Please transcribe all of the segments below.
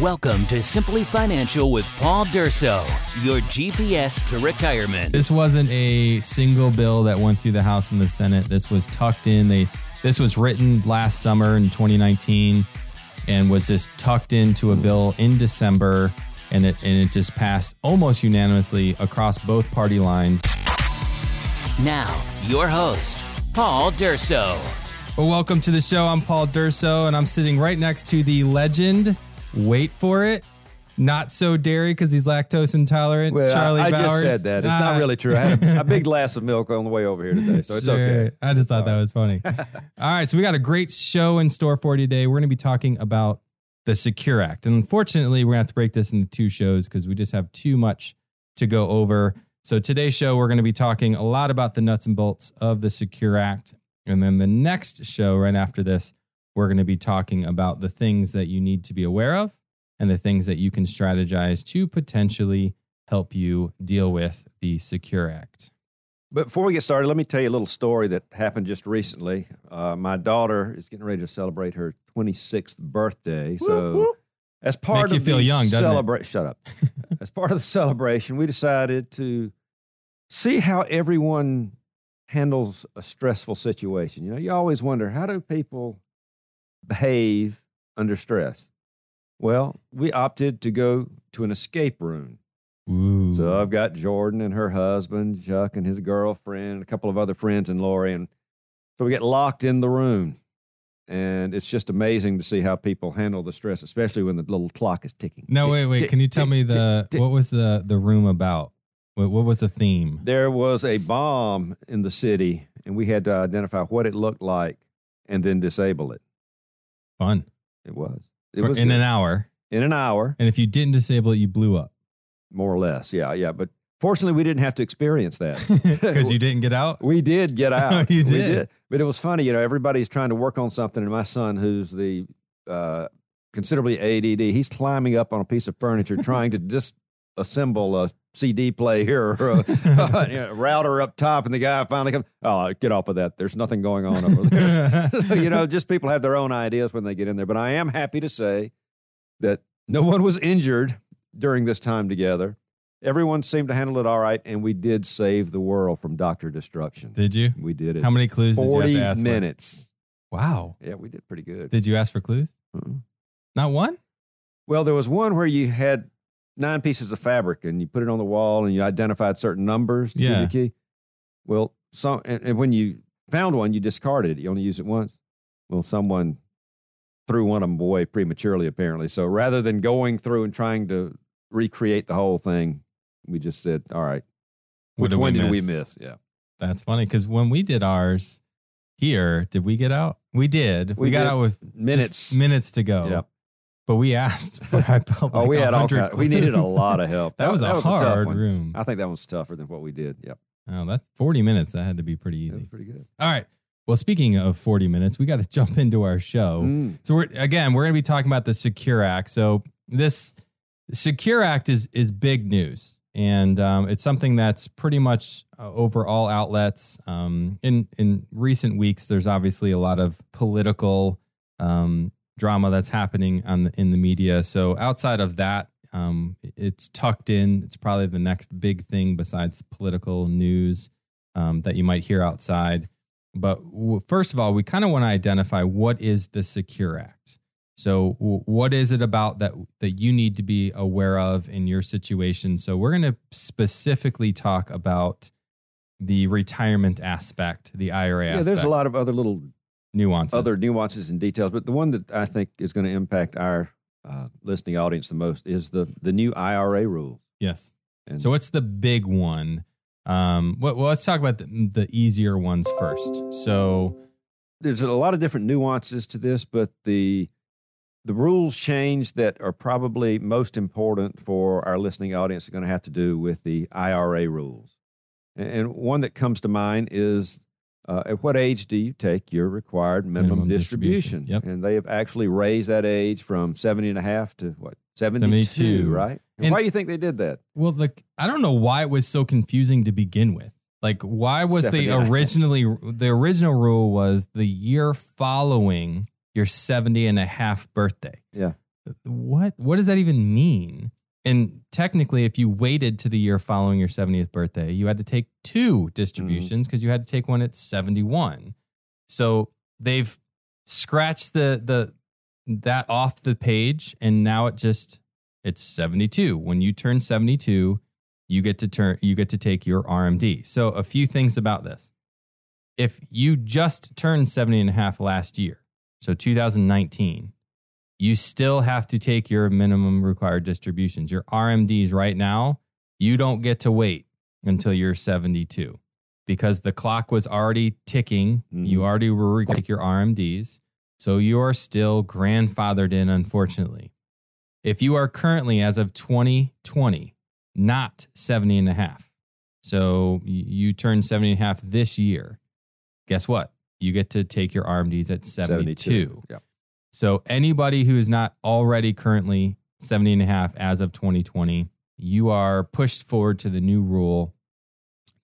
Welcome to Simply Financial with Paul Durso, your GPS to retirement. This wasn't a single bill that went through the House and the Senate. This was tucked in. They this was written last summer in 2019 and was just tucked into a bill in December and it and it just passed almost unanimously across both party lines. Now, your host, Paul Durso. Well, welcome to the show. I'm Paul Durso and I'm sitting right next to the legend. Wait for it. Not so dairy because he's lactose intolerant. Well, Charlie I, I Bowers. just said that. It's Ah. not really true. I had a, a big glass of milk on the way over here today, so it's Sure. okay. I just thought that was funny. All right, so we got a great show in store for you today. We're going to be talking about the Secure Act. And unfortunately, we're going to have to break this into two shows because we just have too much to go over. So today's show, we're going to be talking a lot about the nuts and bolts of the Secure Act. And then the next show, right after this, we're going to be talking about the things that you need to be aware of and the things that you can strategize to potentially help you deal with the Secure Act. But before we get started, let me tell you a little story that happened just recently. Uh, my daughter is getting ready to celebrate her 26th birthday. So, as part Make of you feel the young, doesn't it? celebra- shut up. as part of the celebration, we decided to see how everyone handles a stressful situation. You know, you always wonder how do people behave under stress? Well, we opted to go to an escape room. Ooh. So I've got Jordan and her husband, Chuck and his girlfriend, and a couple of other friends and Lori. And so we get locked in the room. And it's just amazing to see how people handle the stress, especially when the little clock is ticking. No, Tick, wait, wait. tick, Can you tell tick, me the what was the the room about? What, what was the theme? There was a bomb in the city, and we had to identify what it looked like and then disable it. Fun. It was. It For- was in good. an hour, in an hour, and if you didn't disable it, you blew up more or less. Yeah, yeah. But fortunately, we didn't have to experience that. because you didn't get out. We did get out. You We did? But it was funny, you know, everybody's trying to work on something. And my son, who's the uh, considerably ADD, he's climbing up on a piece of furniture trying to disassemble a CD player or a, you know, router up top. And the guy finally comes, oh, get off of that. There's nothing going on over there. So, you know, just people have their own ideas when they get in there. But I am happy to say that no one was injured during this time together. Everyone seemed to handle it all right, and we did save the world from Doctor Destruction. Did you? We did it. How many clues did you have Forty to ask? for? minutes. Wow. Yeah, we did pretty good. Did you ask for clues? Uh-uh. Not one. Well, there was one where you had nine pieces of fabric, and you put it on the wall, and you identified certain numbers to Yeah. give you a key. Well, some and, and when you found one, you discarded it. You only used it once. Well, someone threw one of them away prematurely, apparently. So rather than going through and trying to recreate the whole thing, we just said, "All right, What which did one did we miss? miss?" Yeah. That's funny because when we did ours here, did we get out? We did. We, We got did. out with Minutes. minutes to go. Yeah. But we asked. For, I felt Oh, we had all 100 kind. We needed a lot of help. That was a tough hard one. room. I think that was tougher than what we did. Yep, Oh, that's 40 minutes. That had to be pretty that was easy. pretty good. All right. Well, speaking of 40 minutes, we got to jump into our show. Mm. So we're again, we're going to be talking about the Secure Act. So this Secure Act is is big news, and um, it's something that's pretty much uh, over all outlets. Um, in in recent weeks, there's obviously a lot of political um, drama that's happening on the, in the media. So outside of that, um, it's tucked in. It's probably the next big thing besides political news um, that you might hear outside. But w- first of all, we kind of want to identify what is the Secure Act. So, w- what is it about that that you need to be aware of in your situation? So, we're going to specifically talk about the retirement aspect, the IRA Yeah, aspect. there's a lot of other little nuances. other nuances and details, but the one that I think is going to impact our uh, listening audience the most is the the new IRA rules. yes. And So, what's the big one? Um, well, well, let's talk about the, the easier ones first. So, there's a lot of different nuances to this, but the the rules change that are probably most important for our listening audience are going to have to do with the IRA rules. And, and one that comes to mind is uh, at what age do you take your required minimum, Minimum distribution? distribution, yep. And they have actually raised that age from 70 and a half to what? 72, 72. right? And And- why do you think they did that? Well, like I don't know why it was so confusing to begin with. Like, why was the originally the original rule was the year following your 70 and a half birthday. Yeah. what what does that even mean? And technically, if you waited to the year following your 70th birthday, you had to take two distributions mm-hmm. because you had to take one at 71. So they've scratched the the that off the page, and now it just it's 72. When you turn 72, you get to turn you get to take your RMD. So a few things about this. If you just turned 70 and a half last year, so 2019, you still have to take your minimum required distributions. Your RMDs right now, you don't get to wait until you're 72 because the clock was already ticking. Mhm. You already were required to take your RMDs. So you are still grandfathered in, unfortunately. If you are currently, as of 2020, not 70 and a half, so you turn 70 and a half this year, guess what? You get to take your RMDs at 72. Yeah. So anybody who is not already currently 70 and a half as of 2020, you are pushed forward to the new rule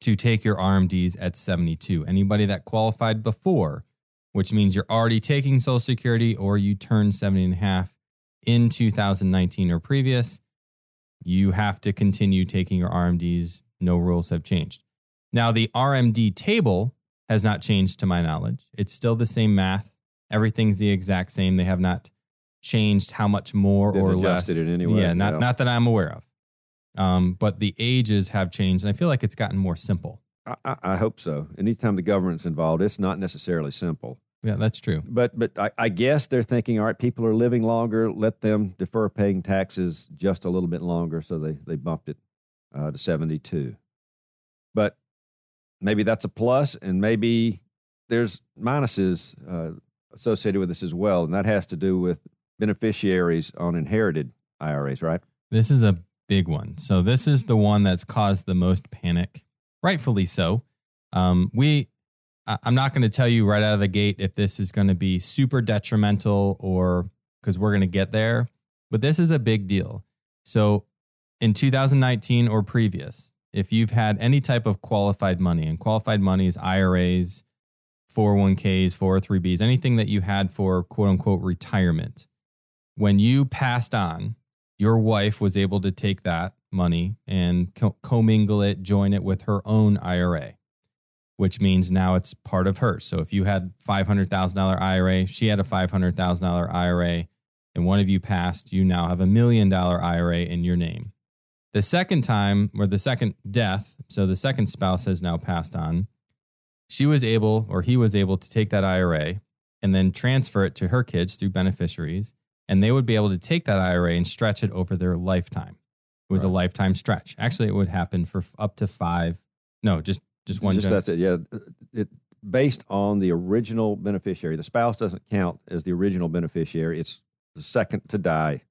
to take your RMDs at 72. Anybody that qualified before, which means you're already taking Social Security or you turned 70 and a half in 2019 or previous, you have to continue taking your RMDs. No rules have changed. Now, the RMD table has not changed to my knowledge. It's still the same math. Everything's the exact same. They have not changed how much more Didn't or less. it in any way, Yeah, not yeah. not that I'm aware of. Um, but the ages have changed, and I feel like it's gotten more simple. I, I, I hope so. Anytime the government's involved, it's not necessarily simple. Yeah, that's true. But but I, I guess they're thinking, all right, people are living longer. Let them defer paying taxes just a little bit longer. So they they bumped it uh, to seventy two. But maybe that's a plus, and maybe there's minuses uh, associated with this as well, and that has to do with beneficiaries on inherited IRAs, right? This is a big one. So this is the one that's caused the most panic, rightfully so. Um, we, I- I'm not going to tell you right out of the gate if this is going to be super detrimental or because we're going to get there, but this is a big deal. So in 2019 or previous, if you've had any type of qualified money, and qualified money is IRAs, 401ks, 403bs, anything that you had for quote unquote retirement, when you passed on, your wife was able to take that money and co- commingle it, join it with her own IRA, which means now it's part of hers. So if you had $500,000 IRA, she had a $500,000 IRA, and one of you passed, you now have a million dollar IRA in your name. The second time, or the second death, so the second spouse has now passed on, she was able, or he was able to take that IRA and then transfer it to her kids through beneficiaries and they would be able to take that IRA and stretch it over their lifetime. It was a lifetime stretch. Actually, it would happen for up to five. No, just just one. Just gen- that's it. Yeah, it based on the original beneficiary. The spouse doesn't count as the original beneficiary. It's the second to die.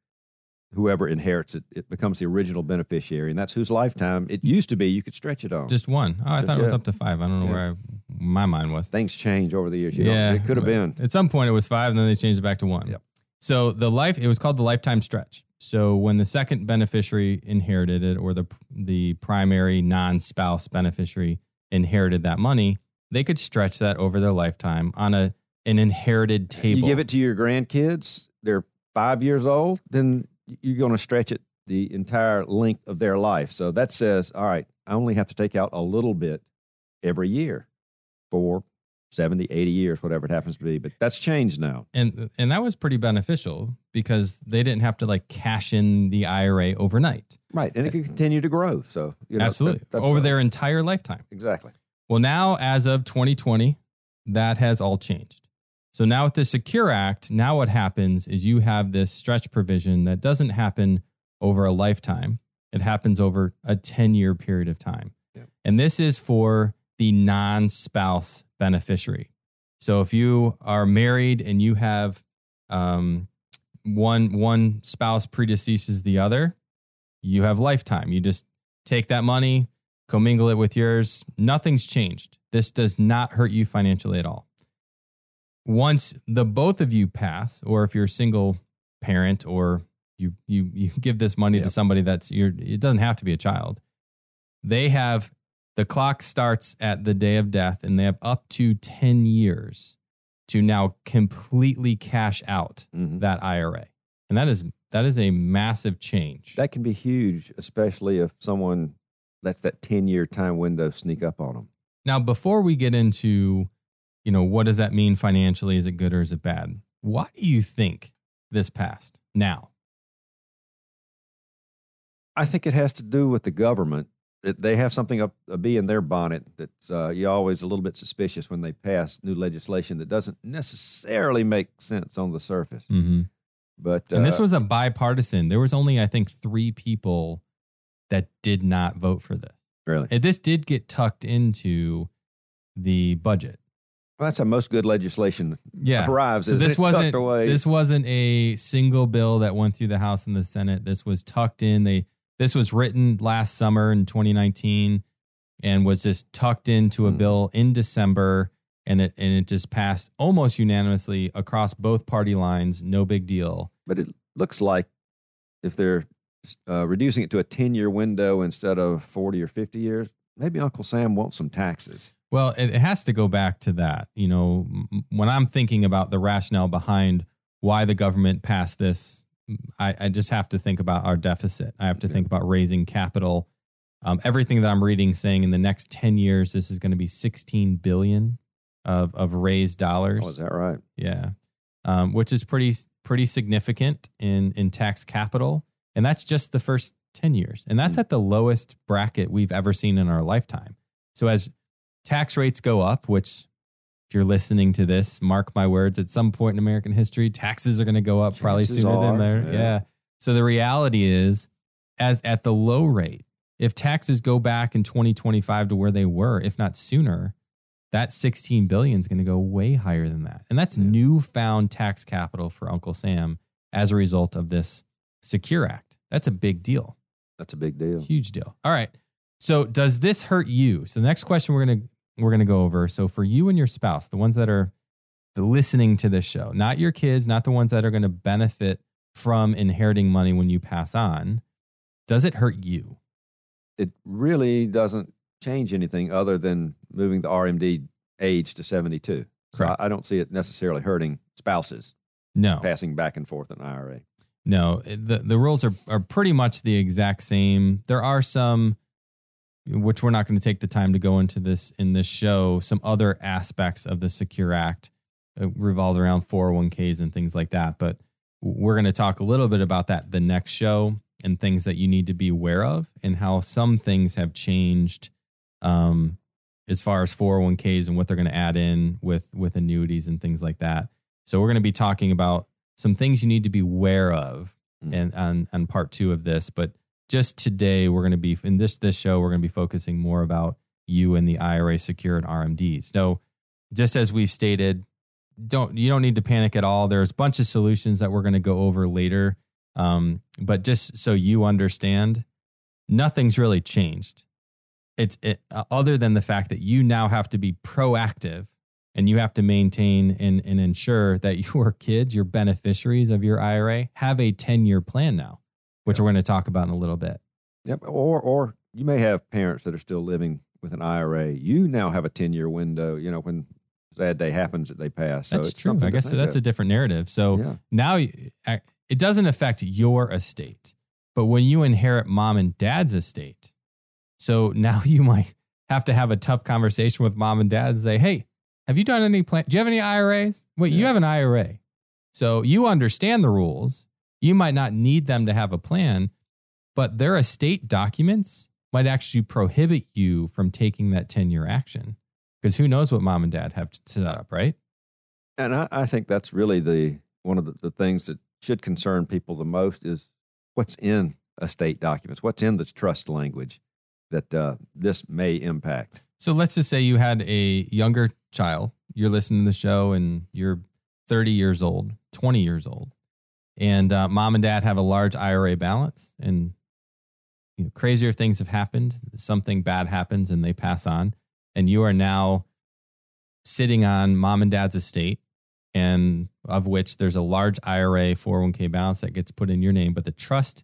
Whoever inherits it, it becomes the original beneficiary, and that's whose lifetime it used to be. You could stretch it on. just one. Oh, I thought it was yeah. up to five. I don't know Yeah. where I, my mind was. Things change over the years. You yeah, know, it could have been. At some point, it was five, and then they changed it back to one. Yep. So the life, it was called the lifetime stretch. So when the second beneficiary inherited it, or the the primary non-spouse beneficiary inherited that money, they could stretch that over their lifetime on a an inherited table. You give it to your grandkids. They're five years old. Then you're going to stretch it the entire length of their life. So that says, all right, I only have to take out a little bit every year for 70, 80 years, whatever it happens to be. But that's changed now. and and that was pretty beneficial because they didn't have to like cash in the IRA overnight. Right. And it can continue to grow. So, you know, Absolutely, that- over a- their entire lifetime. Exactly. Well, now as of 2020, that has all changed. So now with the Secure Act, now what happens is you have this stretch provision that doesn't happen over a lifetime. It happens over a 10 year period of time. Yep. And this is for the non spouse beneficiary. So if you are married and you have um, one, one spouse predeceases the other, you have lifetime. You just take that money, commingle it with yours. Nothing's changed. This does not hurt you financially at all. Once the both of you pass, or if you're a single parent, or you you you give this money to somebody that's your it doesn't have to be a child. They have the clock starts at the day of death, and they have up to 10 years to now completely cash out Mhm. that IRA. And that is that is a massive change. That can be huge, especially if someone lets that 10 year time window sneak up on them. Now, before we get into, you know, what does that mean financially? Is it good or is it bad? Why do you think this passed now? I think it has to do with the government. That they have something up a bee in their bonnet that's uh, you're always a little bit suspicious when they pass new legislation that doesn't necessarily make sense on the surface. Mm-hmm. But uh, And this was a bipartisan. There was only, I think, three people that did not vote for this. really And this did get tucked into the budget. Well, that's how most good legislation Yeah. arrives. So this wasn't away. this wasn't a single bill that went through the House and the Senate. This was tucked in. They this was written last summer in 2019 and was just tucked into a Hmm. bill in December and it and it just passed almost unanimously across both party lines. No big deal. but it looks like if they're uh, reducing it to a 10 year window instead of 40 or 50 years, maybe Uncle Sam wants some taxes. Well, it, has to go back to that. You know, when I'm thinking about the rationale behind why the government passed this, I, I just have to think about our deficit. I have to Okay. think about raising capital. Um, everything that I'm reading saying in the next 10 years, this is going to be 16 billion of, of raised dollars. Oh, is that right? Yeah. Um, which is pretty pretty significant in in tax capital. And that's just the first 10 years. And that's Hmm. at the lowest bracket we've ever seen in our lifetime. So as tax rates go up, which if you're listening to this, mark my words, at some point in American history, taxes are going to go up probably Chances sooner than there. yeah. Yeah. So the reality is as at the low rate, if taxes go back in 2025 to where they were, if not sooner, that 16 billion is going to go way higher than that. And that's Yeah. newfound tax capital for Uncle Sam as a result of this Secure Act. That's a big deal. That's a big deal. Huge deal. All right. So does this hurt you? So the next question we're going to we're going to go over. So for you and your spouse, the ones that are listening to this show, not your kids, not the ones that are going to benefit from inheriting money when you pass on, does it hurt you? It really doesn't change anything other than moving the RMD age to 72. So Correct. I, I don't see it necessarily hurting spouses No. passing back and forth an IRA. No, eh, the the rules are are pretty much the exact same. There are some which we're not going to take the time to go into this in this show, some other aspects of the Secure Act uh, revolved around 401ks and things like that, but we're going to talk a little bit about that the next show and things that you need to be aware of and how some things have changed um, as far as 401ks and what they're going to add in with with annuities and things like that. So we're going to be talking about some things you need to be aware of Mm. and on, on part two of this. But just today, we're going to be in this this show, we're going to be focusing more about you and the IRA secured RMDs. So, just as we've stated, don't you don't need to panic at all. There's a bunch of solutions that we're going to go over later. Um, but just so you understand, nothing's really changed. It's it, uh, other than the fact that you now have to be proactive and you have to maintain and, and ensure that your kids, your beneficiaries of your IRA, have a 10 year plan now, which we're going to talk about in a little bit. Yep. Or or you may have parents that are still living with an IRA. You now have a 10 year window, you know, when sad day happens that they pass. So That's it's true. I guess that's a different narrative. So yeah. now it doesn't affect your estate, but when you inherit mom and dad's estate, so now you might have to have a tough conversation with mom and dad and say, Hey, have you done any plan? Do you have any IRAs? Wait, you have an IRA. So you understand the rules. You might not need them to have a plan, but their estate documents might actually prohibit you from taking that 10 year action because who knows what mom and dad have set up, right? And I, I think that's really the one of the, the things that should concern people the most is what's in estate documents, what's in the trust language that uh, this may impact. So let's just say you had a younger child. You're listening to the show and you're 30 years old, 20 years old, and uh, mom and dad have a large IRA balance, and you know, crazier things have happened. Something bad happens, and they pass on, and you are now sitting on mom and dad's estate, and of which there's a large IRA 401k balance that gets put in your name, but the trust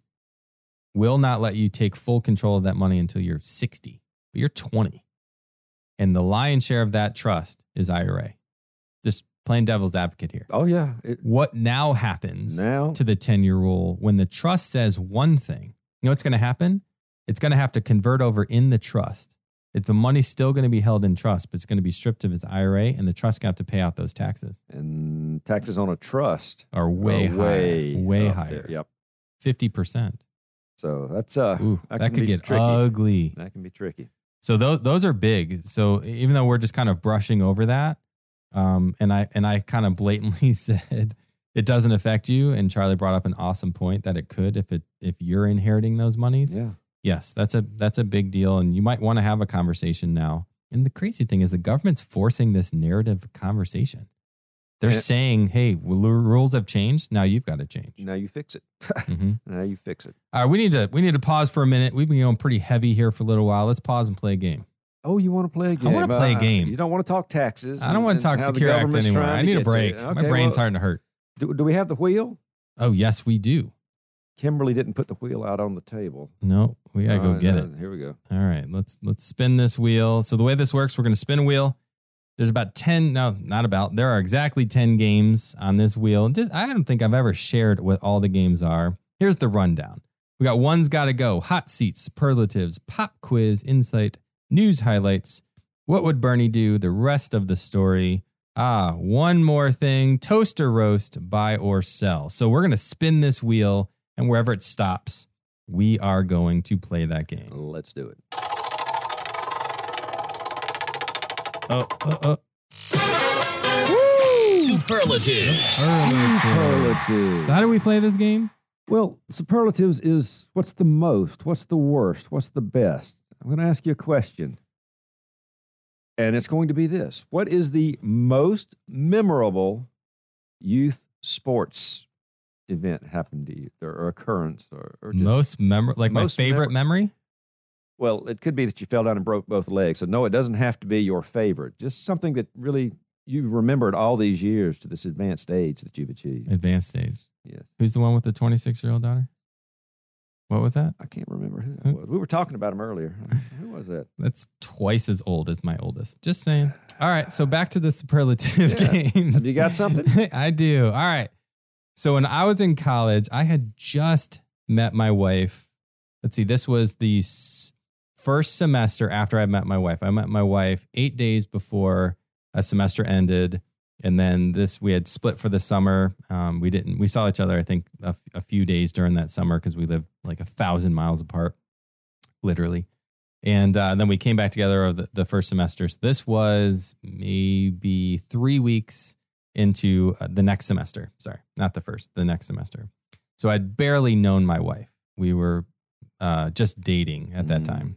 will not let you take full control of that money until you're 60, but you're 20 and the lion's share of that trust is IRA. Playing devil's advocate here. Oh yeah. It, What now happens now to the 10 year rule when the trust says one thing? You know what's going to happen? It's going to have to convert over in the trust. If the money's still going to be held in trust, but it's going to be stripped of its IRA, and the trust going to have to pay out those taxes and taxes on a trust are way are higher, way way higher, there. Yep. fifty percent. So that's uh Ooh, that that, can could be get tricky. ugly. that can be tricky. So those those are big. So even though we're just kind of brushing over that, um, and I and I kind of blatantly said it doesn't affect you, and Charlie brought up an awesome point that it could if it if you're inheriting those monies. Yeah. Yes, that's a that's a big deal, and you might want to have a conversation now. And the crazy thing is, the government's forcing this narrative conversation. They're saying, "Hey, well, the rules have changed. Now you've got to change." Now you fix it. hmm now you fix it. All right, we need to we need to pause for a minute. We've been going pretty heavy here for a little while. Let's pause and play a game. Oh, you want to play a game? I wanna play a Uh, game. You don't want to talk taxes. I don't want to talk Secure Act anymore. I need a break. it. My brain's well, starting to hurt. Do, do we have the wheel? Oh yes, we do. Kimberly didn't put the wheel out on the table. No, we gotta go Uh, get uh, it. Here we go. All right, let's let's spin this wheel. So the way this works, we're going to spin a wheel. There's about ten. No, not about. There are exactly ten games on this wheel. Just, I don't think I've ever shared what all the games are. Here's the rundown. We got one's got to go, hot seats, superlatives, pop quiz, insight, news highlights. What would Bernie do? The rest of the story. Ah, one more thing: toaster roast, buy or sell. So we're going to spin this wheel, and wherever it stops, we are going to play that game. Let's do it. Uh, uh, uh. Oh, oh, oh. Superlative. Superlatives. So how do we play this game? Well, superlatives is what's the most, what's the worst, what's the best. I'm going to ask you a question. And it's going to be this What is the most memorable youth sports event happened to you or, occurrence or, or just, most memor like my most favorite memor- memory. Well, it could be that you fell down and broke both legs. So, no, it doesn't have to be your favorite. Just something that really you remembered all these years to this advanced age that you've achieved. Advanced age. Yes. Who's the one with the 26 year old daughter? What was that? I can't remember who that was. We were talking about him earlier. who was that? That's twice as old as my oldest. Just saying. All right. So back to the superlative Yeah. games. Have you got something? I do. All right. So when I was in college, I had just met my wife. Let's see, this was the s- first semester after I met my wife. I met my wife eight days before a semester ended. And then this, we had split for the summer. Um, we didn't, we saw each other, I think, a, f- a few days during that summer because we lived like a thousand miles apart, literally. And uh, then we came back together of the, the first semester. So this was maybe three weeks into uh, the next semester. Sorry, not the first, the next semester. So I'd barely known my wife. We were uh, just dating at that Mm. time,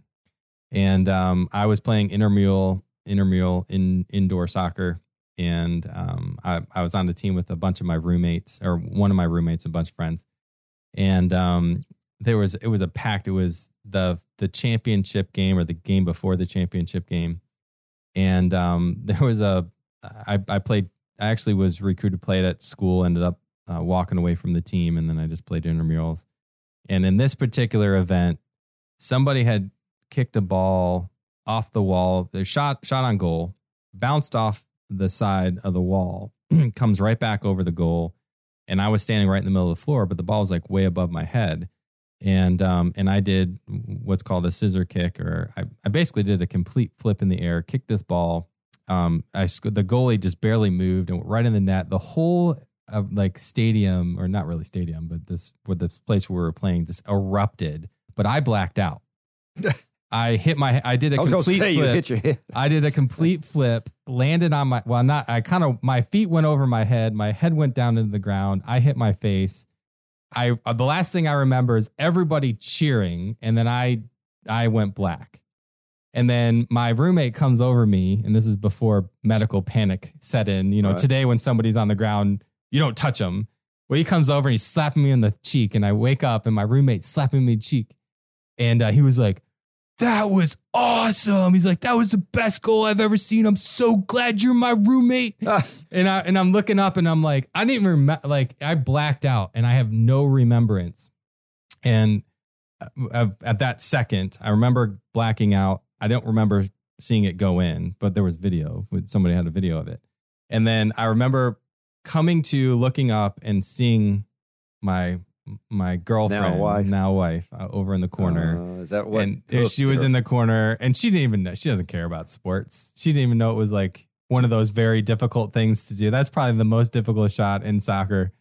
and um, I was playing intramural intramural in indoor soccer, and um, I, I was on the team with a bunch of my roommates or one of my roommates, a bunch of friends, and um, there was it was a pact. It was the the championship game or the game before the championship game, and um, there was a I, I played I actually was recruited to play it at school, ended up uh, walking away from the team, and then I just played intramurals. And in this particular event, somebody had kicked a ball off the wall. They shot shot on goal, bounced off the side of the wall, comes right back over the goal, and I was standing right in the middle of the floor, but the ball was like way above my head. And um, and I did what's called a scissor kick, or I, I basically did a complete flip in the air, kicked this ball, um, I the goalie just barely moved and right in the net. The whole uh, like stadium, or not really stadium, but this where the place where we were playing just erupted. But I blacked out. I hit my. I did a I complete say you flip. hit your head. I did a complete flip, landed on my well, not I kind of my feet went over my head, my head went down into the ground. I hit my face. I uh, the last thing I remember is everybody cheering, and then I I went black. And then my roommate comes over me, and this is before medical panic set in. You know, Right. today when somebody's on the ground, you don't touch them. Well, he comes over and he's slapping me on the cheek, and I wake up, and my roommate's slapping me cheek, and uh, he was like, "That was awesome." He's like, "That was the best goal I've ever seen. I'm so glad you're my roommate." And I and I'm looking up and I'm like, I didn't even remember. Like I blacked out and I have no remembrance. And uh, at that second, I remember blacking out. I don't remember seeing it go in, but there was video. Somebody had a video of it. And then I remember coming to looking up and seeing my my girlfriend, wife. now wife, uh, over in the corner. Uh, is that what? and she was in the corner and she didn't even know she doesn't care about sports she didn't even know it was like one of those very difficult things to do that's probably the most difficult shot in soccer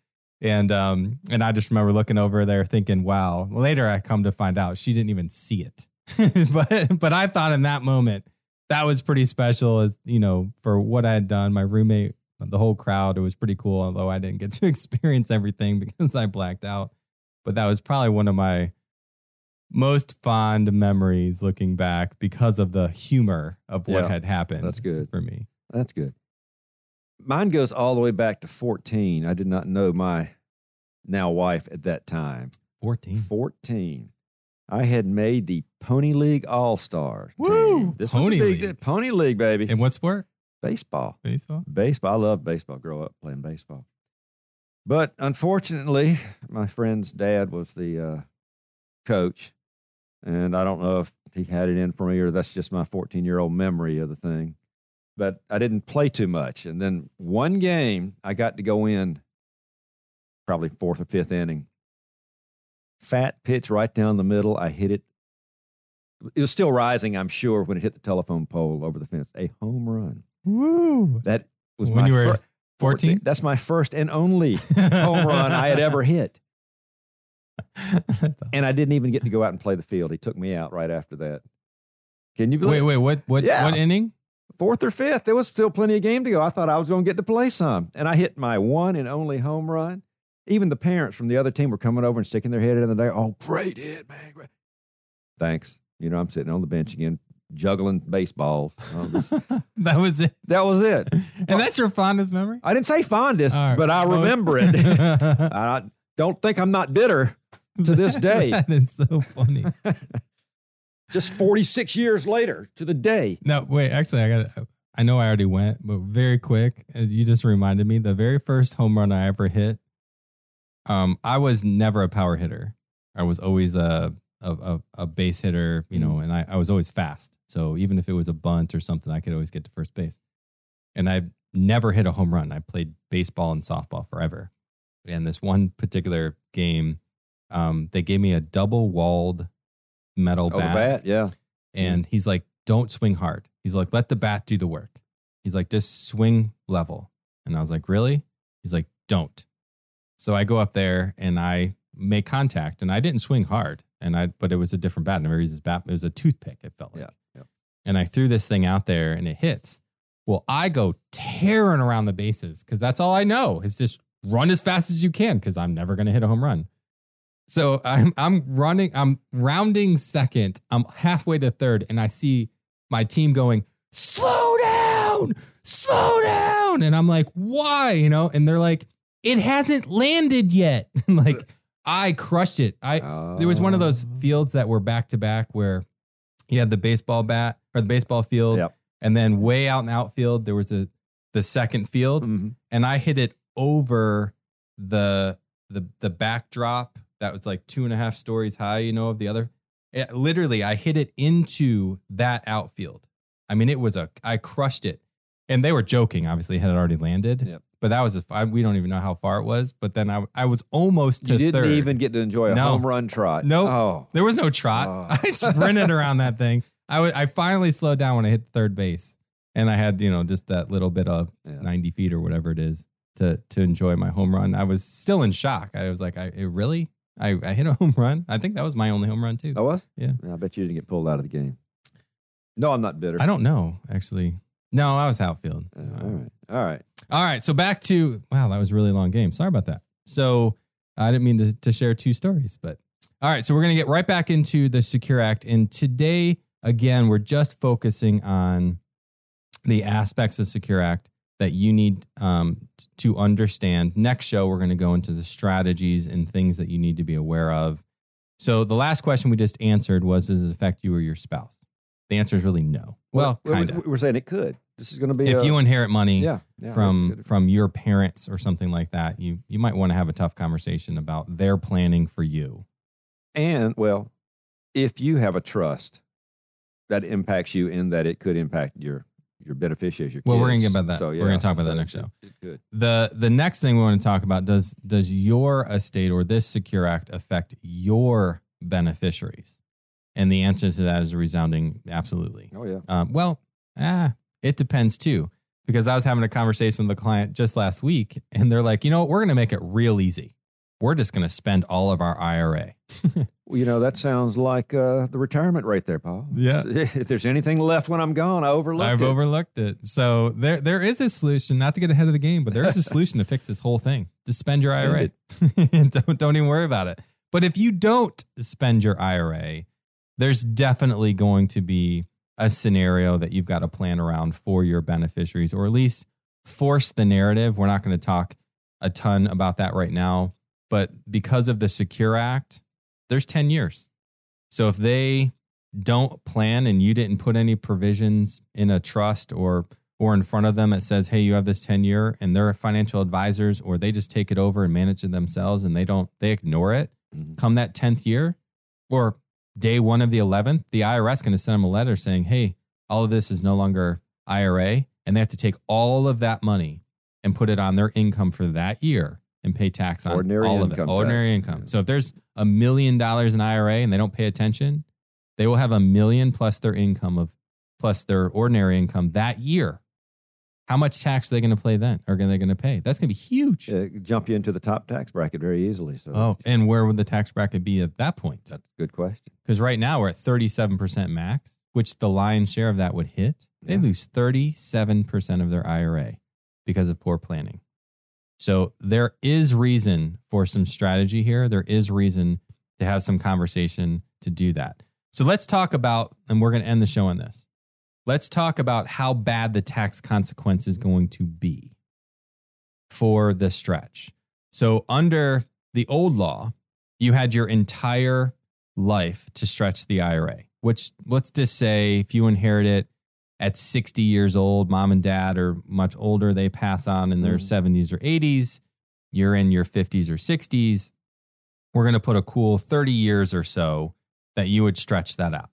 and um and i just remember looking over there thinking wow later i come to find out she didn't even see it but but i thought in that moment that was pretty special as you know for what i had done my roommate the whole crowd it was pretty cool although i didn't get to experience everything because i blacked out but that was probably one of my most fond memories looking back because of the humor of what Yeah, had happened. that's good. for me. That's good. Mine goes all the way back to 14. I did not know my now wife at that time. 14. 14. I had made the Pony League All Stars. Woo! This Pony was a big League. Pony League, baby. In what sport? Baseball. Baseball. Baseball. I love baseball. Grow up playing baseball. But unfortunately, my friend's dad was the uh, coach. And I don't know if he had it in for me or that's just my 14 year old memory of the thing. But I didn't play too much. And then one game, I got to go in probably fourth or fifth inning. Fat pitch right down the middle. I hit it. It was still rising, I'm sure, when it hit the telephone pole over the fence. A home run. Woo! That was when my you were fir- 14? That's my first and only home run I had ever hit. And I didn't even get to go out and play the field. He took me out right after that. Can you believe wait, wait, what what Yeah. what inning? Fourth or fifth, there was still plenty of game to go. I thought I was going to get to play some. And I hit my one and only home run. Even the parents from the other team were coming over and sticking their head in the day. Oh, great hit, man. Great. Thanks. You know, I'm sitting on the bench again, juggling baseballs. This- that was it. that was it. And that's your fondest memory? I didn't say fondest, right. but I remember it. I don't think I'm not bitter to this day. that is so funny. just 46 years later to the day. No, wait. Actually, I got. I know I already went, but very quick. uh, You just reminded me. The very first home run I ever hit. Um, I was never a power hitter. I was always a a, a, a base hitter, you know, and I, I was always fast. So even if it was a bunt or something, I could always get to first base. And I never hit a home run. I played baseball and softball forever. And this one particular game, um, they gave me a double walled metal Oh, bat bat, yeah. and he's like, "Don't swing hard." He's like, "Let the bat do the work." He's like, "Just swing level." And I was like, "Really?" He's like, "Don't." So I go up there and I make contact, and I didn't swing hard, and I but it was a different bat. I never used this bat. It was a toothpick. It felt like. Yeah, yeah. And I threw this thing out there, and it hits. Well, I go tearing around the bases because that's all I know is just run as fast as you can because I'm never going to hit a home run. So I'm I'm running, I'm rounding second. I'm halfway to third, and I see my team going, slow down, slow down. And I'm like, why? You know, and they're like, it hasn't landed yet. Like, I crushed it. I there was one of those Oh. fields that were back to back where you had the baseball bat or the baseball field, Yep. and then way out in the outfield, there was a the second field Mhm. and I hit it over the the the backdrop that was like two and a half stories high, you know, of the other. It, literally, I hit it into that outfield. I mean, it was a I crushed it, and they were joking. Obviously, it had already landed. Yep. But that was a, I, we don't even know how far it was. But then I I was almost to You didn't third. even get to enjoy a No. home run trot. Nope. Oh, There was no trot. Oh. I sprinted around that thing. I I finally slowed down when I hit third base, and I had you know just that little bit of Yeah. 90 feet or whatever it is to to enjoy my home run. I was still in shock. I was like, I it really I, I hit a home run. I think that was my only home run too. I was? Yeah. I bet you didn't get pulled out of the game. No, I'm not bitter. I don't know actually. No, I was outfield. Uh, all right. All right. All right, so back to wow, that was a really long game. Sorry about that. So I didn't mean to, to share two stories, but all right, so we're gonna get right back into the Secure Act, and today again we're just focusing on the aspects of Secure Act that you need um, to understand. Next show we're gonna go into the strategies and things that you need to be aware of. So the last question we just answered was: Does it affect you or your spouse? The answer is really no. Well, we- kind of. we- We're saying it could. This is going to be If a, you inherit money, yeah, yeah, from from your parents or something like that, you you might want to have a tough conversation about their planning for you. and well, if you have a trust that impacts you in that it could impact your your beneficiaries, your Well, we're gonna kids. get about that. So, yeah, We're gonna talk about that next show. it- Good. The the next thing we want to talk about does does your estate or this secure act affect your beneficiaries? And the answer to that is a resounding absolutely. Oh yeah. Um, well, ah, it depends too. Because I was having a conversation with a client just last week, and they're like, you know what, we're gonna make it real easy. We're just gonna spend all of our IRA. Well, you know that sounds like uh, the retirement right there, Paul. Yeah. If there's anything left when I'm gone, I overlooked I've it. overlooked it. So there there is a solution, not to get ahead of the game, but there is a solution to fix this whole thing. To spend your Spend IRA. don't don't even worry about it. But if you don't spend your IRA, there's definitely going to be a scenario that you've got to plan around for your beneficiaries, or at least force the narrative. We're not going to talk a ton about that right now, but because of the Secure Act, there's 10 years. So if they don't plan and you didn't put any provisions in a trust or or in front of them that says, "Hey, you have this 10 year," and they're financial advisors, or they just take it over and manage it themselves, and they don't they ignore it. Mhm. Come that 10th year, or day one of the 11th, the IRS is going to send them a letter saying, "Hey, all of this is no longer IRA," and they have to take all of that money and put it on their income for that year and pay tax on Ordinary all of it, ordinary tax. income. Yeah. So if there's a million dollars in IRA and they don't pay attention, they will have a million plus their income of plus their ordinary income that year. How much tax are they going to pay then? Or are they going to pay? That's going to be huge. Uh, jump you into the top tax bracket very easily. So Oh, and where would the tax bracket be at that point? that's a good question. Because right now we're at 37% max, which the lion's share of that would hit. They Yeah. lose 37% of their IRA because of poor planning. So there is reason for some strategy here. There is reason to have some conversation to do that. So let's talk about, and we're going to end the show on this. Let's talk about how bad the tax consequence is going to be for the stretch. So under the old law, you had your entire life to stretch the IRA, which let's just say if you inherit it at 60 years old, mom and dad are much older, they pass on in their Mhm. 70s or 80s, you're in your 50s or 60s. We're going to put a cool 30 years or so that you would stretch that out.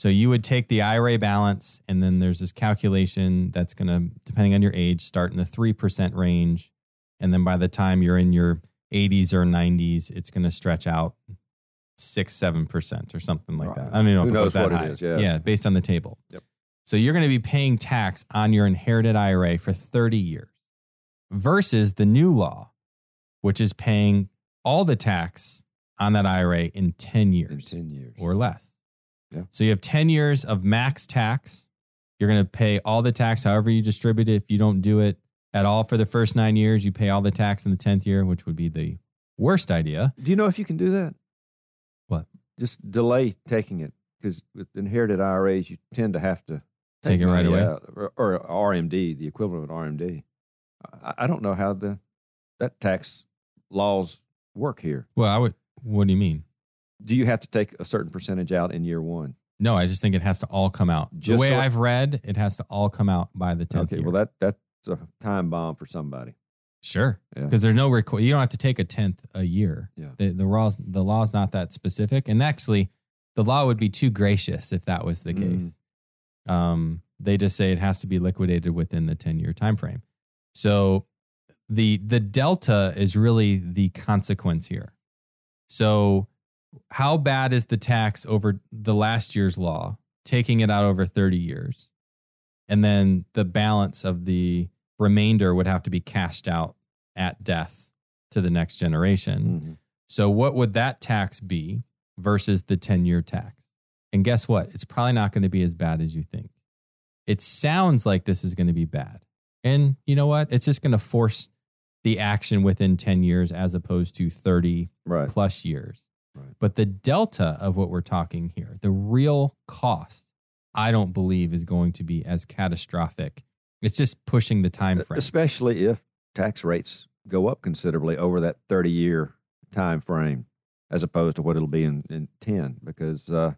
So you would take the IRA balance, and then there's this calculation that's going to, depending on your age, start in the 3% range. And then by the time you're in your 80s or 90s, it's going to stretch out six, 7% or something like that. I don't even know Who if knows it goes that what high. is, yeah. Yeah, based on the table. Yep. So you're going to be paying tax on your inherited IRA for 30 years versus the new law, which is paying all the tax on that IRA in 10 years In ten years. or less. Yeah. So you have 10 years of max tax. You're going to pay all the tax however you distribute it. If you don't do it at all for the first nine years, you pay all the tax in the 10th year, which would be the worst idea. Do you know if you can do that? What? Just delay taking it because with inherited IRAs, you tend to have to Take it right away? out, or, or RMD, the equivalent of an RMD. I, I don't know how the that tax laws work here. Well, I would, what do you mean? Do you have to take a certain percentage out in year one? No, I just think it has to all come out. Just the way so- I've read, it has to all come out by the 10th Okay, year. well that that's a time bomb for somebody. Sure. Yeah. Because there's no requ- you don't have to take a tenth a year. Yeah. The the law's the law's not that specific. And actually the law would be too gracious if that was the Mm. case. Um, they just say it has to be liquidated within the 10 year time frame. So the the delta is really the consequence here. So how bad is the tax over the last year's law, taking it out over 30 years? And then the balance of the remainder would have to be cashed out at death to the next generation. Mhm. So, what would that tax be versus the 10 year tax? And guess what? It's probably not going to be as bad as you think. It sounds like this is going to be bad. And you know what? It's just going to force the action within 10 years as opposed to 30 Right. plus years. Right. But the delta of what we're talking here, the real cost, I don't believe is going to be as catastrophic. It's just pushing the time frame. Especially if tax rates go up considerably over that 30 year time frame as opposed to what it'll be in, in 10 because uh,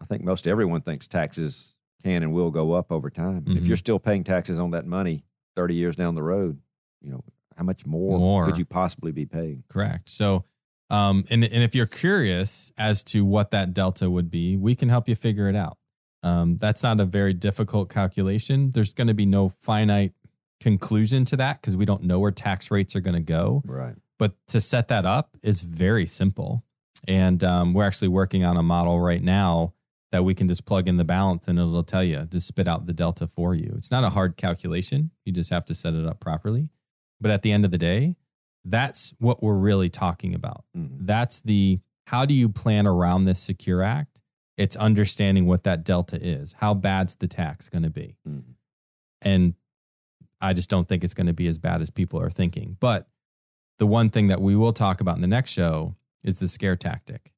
I think most everyone thinks taxes can and will go up over time. If Mhm. you're still paying taxes on that money 30 years down the road, you know, how much more, More. could you possibly be paying? Correct. So, um, and and if you're curious as to what that delta would be, we can help you figure it out. Um, that's not a very difficult calculation. There's going to be no finite conclusion to that because we don't know where tax rates are going to go. Right. But to set that up is very simple. And um, we're actually working on a model right now that we can just plug in the balance and it'll tell you to spit out the delta for you. It's not a hard calculation. You just have to set it up properly. But at the end of the day, that's what we're really talking about. Mhm. That's the how do you plan around this Secure Act? It's understanding what that delta is. How bad's the tax going to be? Mhm. And I just don't think it's going to be as bad as people are thinking. But the one thing that we will talk about in the next show is the scare tactic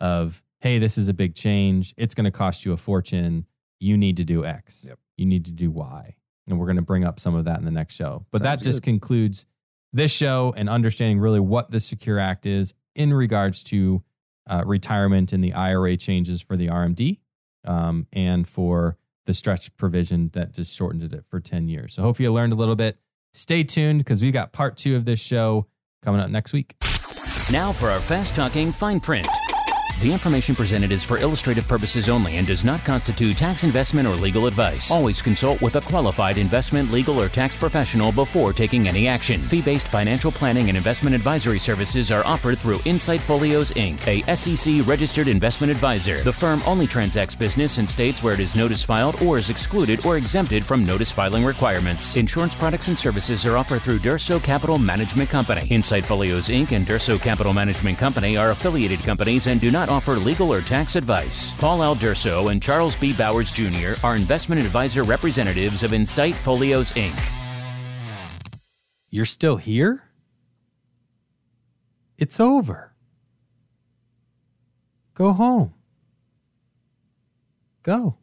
of, hey, this is a big change. It's going to cost you a fortune. You need to do X. Yep. You need to do Y. And we're going to bring up some of that in the next show. But that just good. concludes this show and understanding really what the Secure Act is in regards to uh, retirement and the IRA changes for the RMD um, and for the stretch provision that just shortened it for 10 years. So, hope you learned a little bit. Stay tuned because we've got part two of this show coming up next week. Now for our fast talking fine print. The information presented is for illustrative purposes only and does not constitute tax investment or legal advice. Always consult with a qualified investment, legal, or tax professional before taking any action. Fee based financial planning and investment advisory services are offered through Insight Folios Inc., a SEC registered investment advisor. The firm only transacts business in states where it is notice filed or is excluded or exempted from notice filing requirements. Insurance products and services are offered through Durso Capital Management Company. Insight Folios Inc. and Durso Capital Management Company are affiliated companies and do not offer legal or tax advice. Paul Al Durso and Charles B. Bowers Jr. are investment advisor representatives of Insight Folios Inc. You're still here? It's over. Go home. Go.